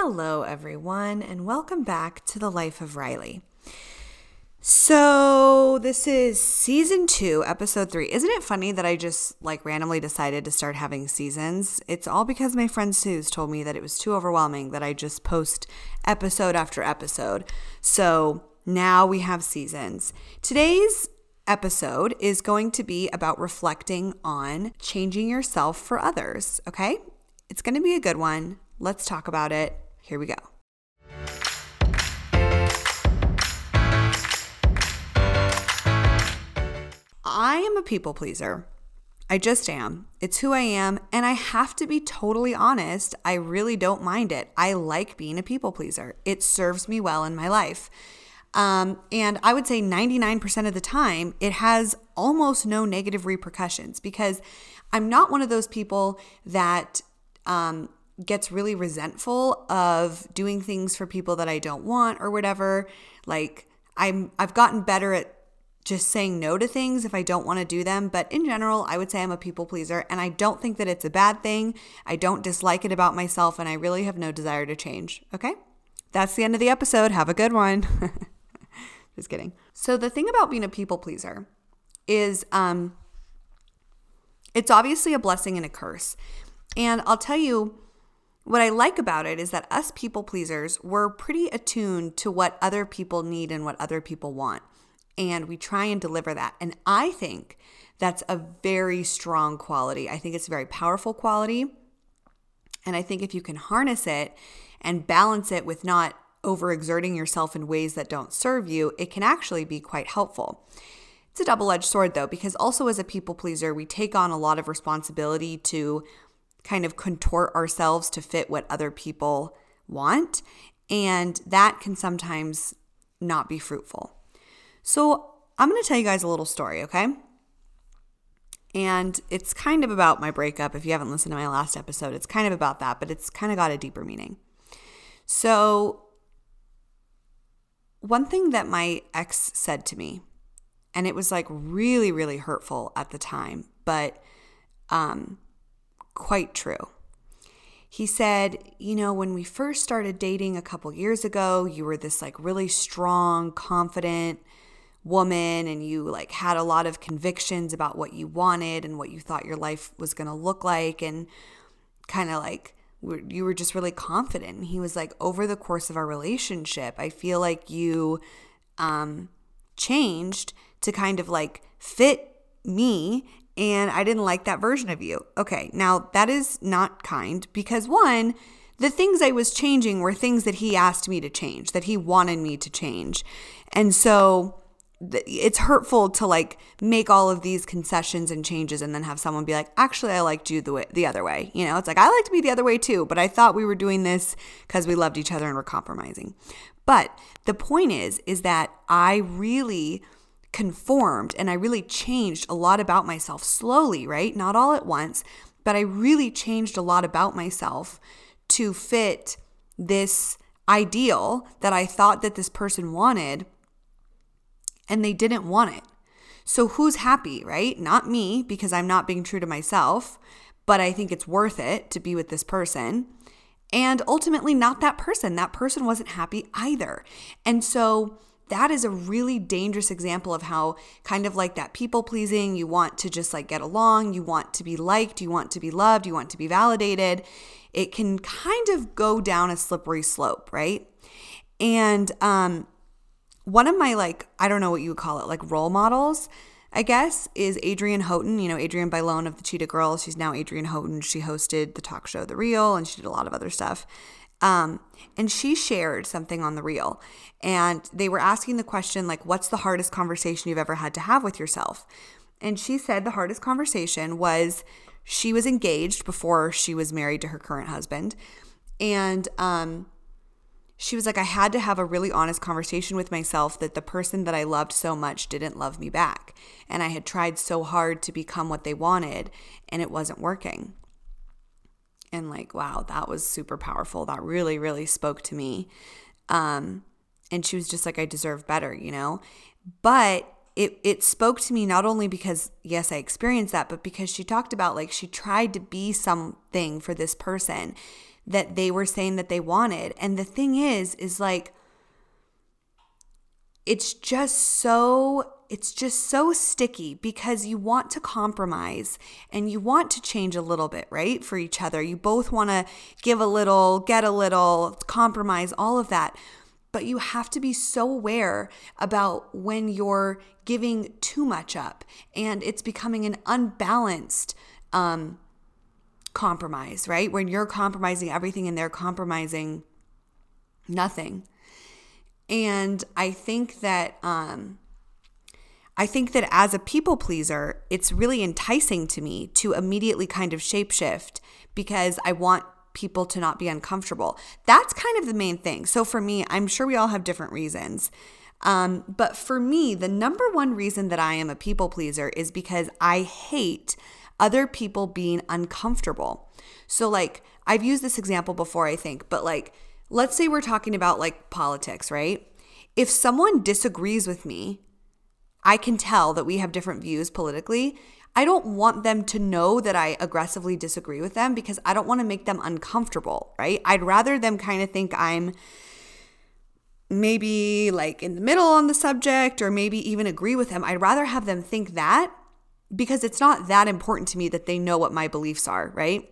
Hello, everyone, and welcome back to the Life of Riley. So, this is season two, episode three. Isn't it funny that I just like randomly decided to start having seasons? It's all because my friend Suze told me that it was too overwhelming that I just post episode after episode. So, now we have seasons. Today's episode is going to be about reflecting on changing yourself for others, okay? It's going to be a good one. Let's talk about it. Here we go. I am a people pleaser. I just am. It's who I am. And I have to be totally honest. I really don't mind it. I like being a people pleaser, it serves me well in my life. Um, and I would say 99% of the time, it has almost no negative repercussions because I'm not one of those people that um, gets really resentful of doing things for people that I don't want or whatever. Like I'm I've gotten better at just saying no to things if I don't want to do them, but in general, I would say I'm a people pleaser and I don't think that it's a bad thing. I don't dislike it about myself and I really have no desire to change. Okay? That's the end of the episode. Have a good one. just kidding. So the thing about being a people pleaser is um it's obviously a blessing and a curse. And I'll tell you what I like about it is that us people pleasers, we're pretty attuned to what other people need and what other people want. And we try and deliver that. And I think that's a very strong quality. I think it's a very powerful quality. And I think if you can harness it and balance it with not overexerting yourself in ways that don't serve you, it can actually be quite helpful. It's a double edged sword though, because also as a people pleaser, we take on a lot of responsibility to kind of contort ourselves to fit what other people want. And that can sometimes not be fruitful. So, I'm going to tell you guys a little story, okay? And it's kind of about my breakup. If you haven't listened to my last episode, it's kind of about that, but it's kind of got a deeper meaning. So, one thing that my ex said to me, and it was like really, really hurtful at the time, but um, quite true. He said, You know, when we first started dating a couple years ago, you were this like really strong, confident woman, and you like had a lot of convictions about what you wanted and what you thought your life was going to look like, and kind of like you were just really confident. And he was like, Over the course of our relationship, I feel like you um, changed to kind of like fit me and I didn't like that version of you. Okay, now that is not kind because one, the things I was changing were things that he asked me to change, that he wanted me to change. And so it's hurtful to like make all of these concessions and changes and then have someone be like actually i liked you the way the other way you know it's like i like to be the other way too but i thought we were doing this because we loved each other and were compromising but the point is is that i really conformed and I really changed a lot about myself slowly, right? Not all at once, but I really changed a lot about myself to fit this ideal that I thought that this person wanted and they didn't want it. So who's happy, right? Not me because I'm not being true to myself, but I think it's worth it to be with this person. And ultimately, not that person. That person wasn't happy either. And so that is a really dangerous example of how kind of like that people pleasing you want to just like get along you want to be liked you want to be loved you want to be validated it can kind of go down a slippery slope right and um one of my like i don't know what you would call it like role models I guess, is Adrienne Houghton. You know, Adrienne Bailon of the Cheetah Girls. She's now Adrienne Houghton. She hosted the talk show The Real and she did a lot of other stuff. Um, and she shared something on the Real, and they were asking the question, like, what's the hardest conversation you've ever had to have with yourself? And she said the hardest conversation was she was engaged before she was married to her current husband. And um, she was like, I had to have a really honest conversation with myself that the person that I loved so much didn't love me back. And I had tried so hard to become what they wanted, and it wasn't working and like wow that was super powerful. That really really spoke to me. Um and she was just like i deserve better you know? But it it spoke to me not only because yes i experienced that but because she talked about like she tried to be something for this person that they were saying that they wanted. And the thing is, is like, it's just so it's just so sticky because you want to compromise and you want to change a little bit, right? For each other. You both want to give a little, get a little, compromise, all of that. But you have to be so aware about when you're giving too much up and it's becoming an unbalanced um, compromise, right? When you're compromising everything and they're compromising nothing. And I think that um, I think that as a people pleaser, it's really enticing to me to immediately kind of shapeshift because I want people to not be uncomfortable. That's kind of the main thing. So for me, I'm sure we all have different reasons. Um, but for me, the number one reason that I am a people pleaser is because I hate other people being uncomfortable. So, like, I've used this example before, I think, but like, let's say we're talking about like politics, right? If someone disagrees with me, I can tell that we have different views politically. I don't want them to know that I aggressively disagree with them because I don't want to make them uncomfortable, right? I'd rather them kind of think I'm maybe like in the middle on the subject or maybe even agree with them. I'd rather have them think that because it's not that important to me that they know what my beliefs are, right?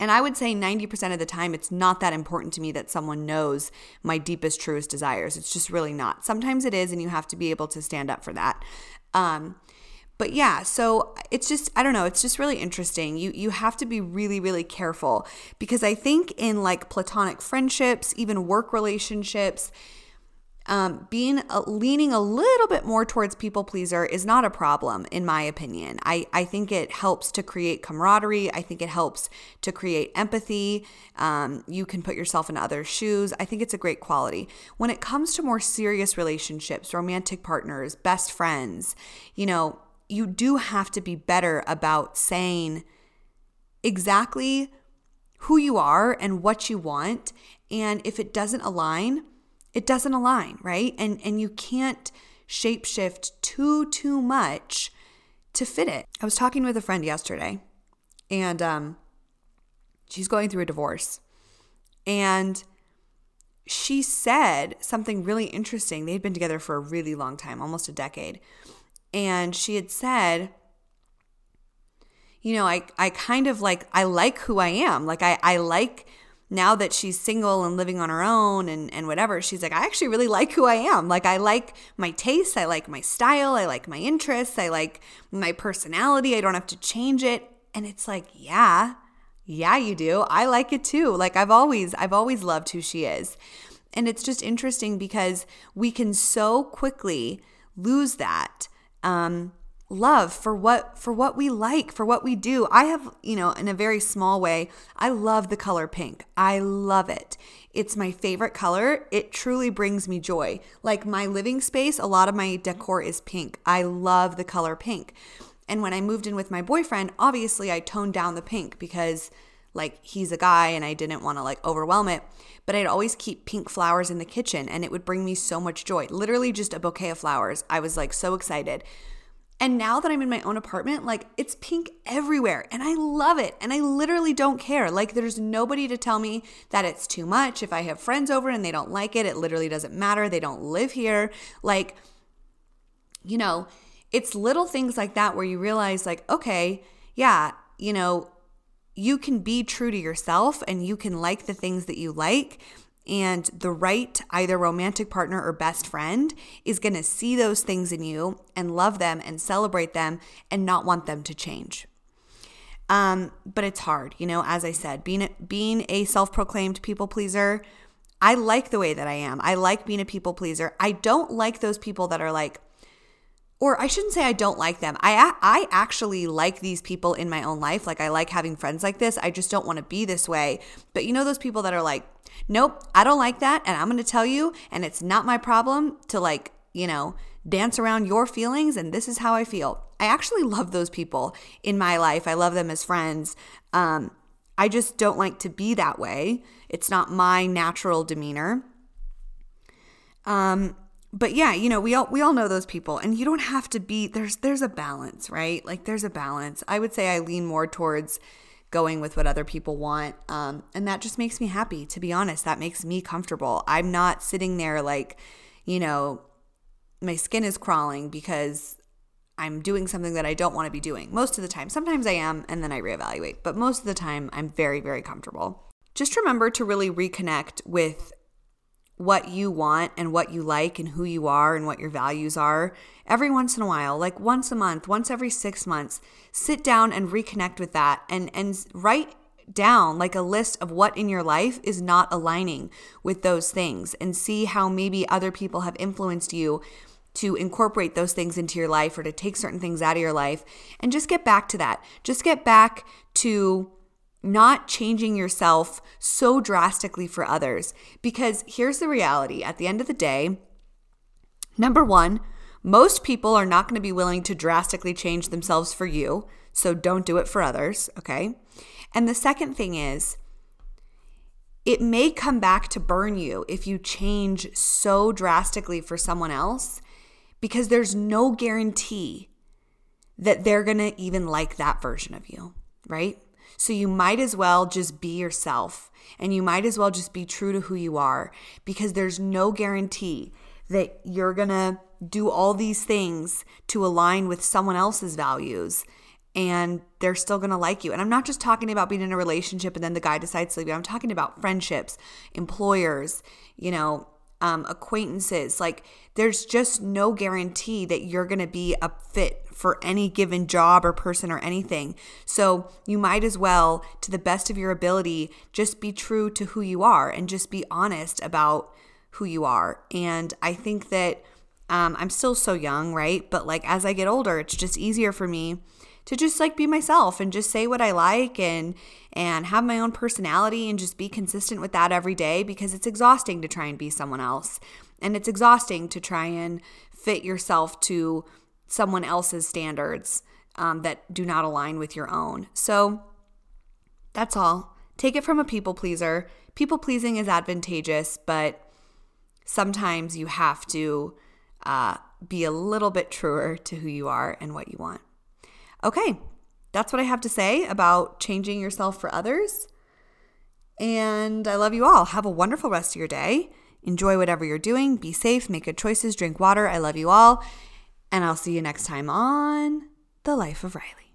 And I would say 90% of the time, it's not that important to me that someone knows my deepest, truest desires. It's just really not. Sometimes it is, and you have to be able to stand up for that. Um, but yeah, so it's just I don't know, it's just really interesting. You you have to be really really careful because I think in like platonic friendships, even work relationships, um, being uh, leaning a little bit more towards people pleaser is not a problem in my opinion. I, I think it helps to create camaraderie. I think it helps to create empathy. Um, you can put yourself in others shoes. I think it's a great quality. When it comes to more serious relationships romantic partners best friends you know you do have to be better about saying exactly who you are and what you want. And if it doesn't align it doesn't align, right? And and you can't shapeshift too too much to fit it. I was talking with a friend yesterday and um she's going through a divorce. And she said something really interesting. They'd been together for a really long time, almost a decade. And she had said, you know, I, I kind of like, I like who I am. Like, I, I like now that she's single and living on her own and, and whatever, she's like, I actually really like who I am. Like, I like my tastes, I like my style, I like my interests, I like my personality. I don't have to change it. And it's like, yeah, yeah, you do. I like it too. Like, I've always, I've always loved who she is. And it's just interesting because we can so quickly lose that. Um, love for what for what we like for what we do. I have you know in a very small way i love the color pink. I love it. It's my favorite color. It truly brings me joy. Like my living space a lot of my decor is pink. I love the color pink. And when i moved in with my boyfriend obviously i toned down the pink because like he's a guy and i didn't want to like overwhelm it. But I'd always keep pink flowers in the kitchen and it would bring me so much joy. Literally just a bouquet of flowers. I was like so excited. And now that I'm in my own apartment, like it's pink everywhere and I love it. And I literally don't care. Like there's nobody to tell me that it's too much. If I have friends over and they don't like it, it literally doesn't matter. They don't live here. Like, you know, it's little things like that where you realize, like, okay, yeah, you know, you can be true to yourself and you can like the things that you like and the right, either romantic partner or best friend, is going to see those things in you and love them and celebrate them and not want them to change. Um, but it's hard, you know. As I said, being a, being a self-proclaimed people pleaser, I like the way that I am. I like being a people pleaser. I don't like those people that are like, or I shouldn't say I don't like them. I I actually like these people in my own life. Like I like having friends like this. I just don't want to be this way. But you know those people that are like, nope, I don't like that. And I'm going to tell you, and it's not my problem to like, you know, dance around your feelings. And this is how I feel. I actually love those people in my life. I love them as friends. Um, I just don't like to be that way. It's not my natural demeanor. Um, but yeah, you know, we all we all know those people and you don't have to be there's there's a balance, right? Like there's a balance. I would say I lean more towards going with what other people want. Um, and that just makes me happy, to be honest. That makes me comfortable. I'm not sitting there like, you know, my skin is crawling because I'm doing something that I don't want to be doing. Most of the time. Sometimes I am, and then I reevaluate. But most of the time, I'm very, very comfortable. Just remember to really reconnect with what you want and what you like and who you are and what your values are every once in a while like once a month once every 6 months sit down and reconnect with that and and write down like a list of what in your life is not aligning with those things and see how maybe other people have influenced you to incorporate those things into your life or to take certain things out of your life and just get back to that. Just get back to not changing yourself so drastically for others. Because here's the reality at the end of the day, number one, most people are not going to be willing to drastically change themselves for you. So don't do it for others, okay? And the second thing is, it may come back to burn you if you change so drastically for someone else because there's no guarantee that they're going to even like that version of you, right? So you might as well just be yourself and you might as well just be true to who you are because there's no guarantee that you're going to do all these things to align with someone else's values and they're still going to like you. And I'm not just talking about being in a relationship and then the guy decides to leave you. I'm talking about friendships, employers, you know, um, acquaintances. Like, there's just no guarantee that you're going to be a fit for any given job or person or anything. So, you might as well, to the best of your ability, just be true to who you are and just be honest about who you are. And I think that um, I'm still so young, right? But like as I get older, it's just easier for me to just like be myself and just say what I like and and have my own personality and just be consistent with that every day because it's exhausting to try and be someone else. And it's exhausting to try and fit yourself to someone else's standards um, that do not align with your own. So that's all. Take it from a people pleaser. People pleasing is advantageous, but sometimes you have to uh, be a little bit truer to who you are and what you want. Okay, that's what I have to say about changing yourself for others. And I love you all. Have a wonderful rest of your day. Enjoy whatever you're doing. Be safe, make good choices, drink water. I love you all. And I'll see you next time on The Life of Riley.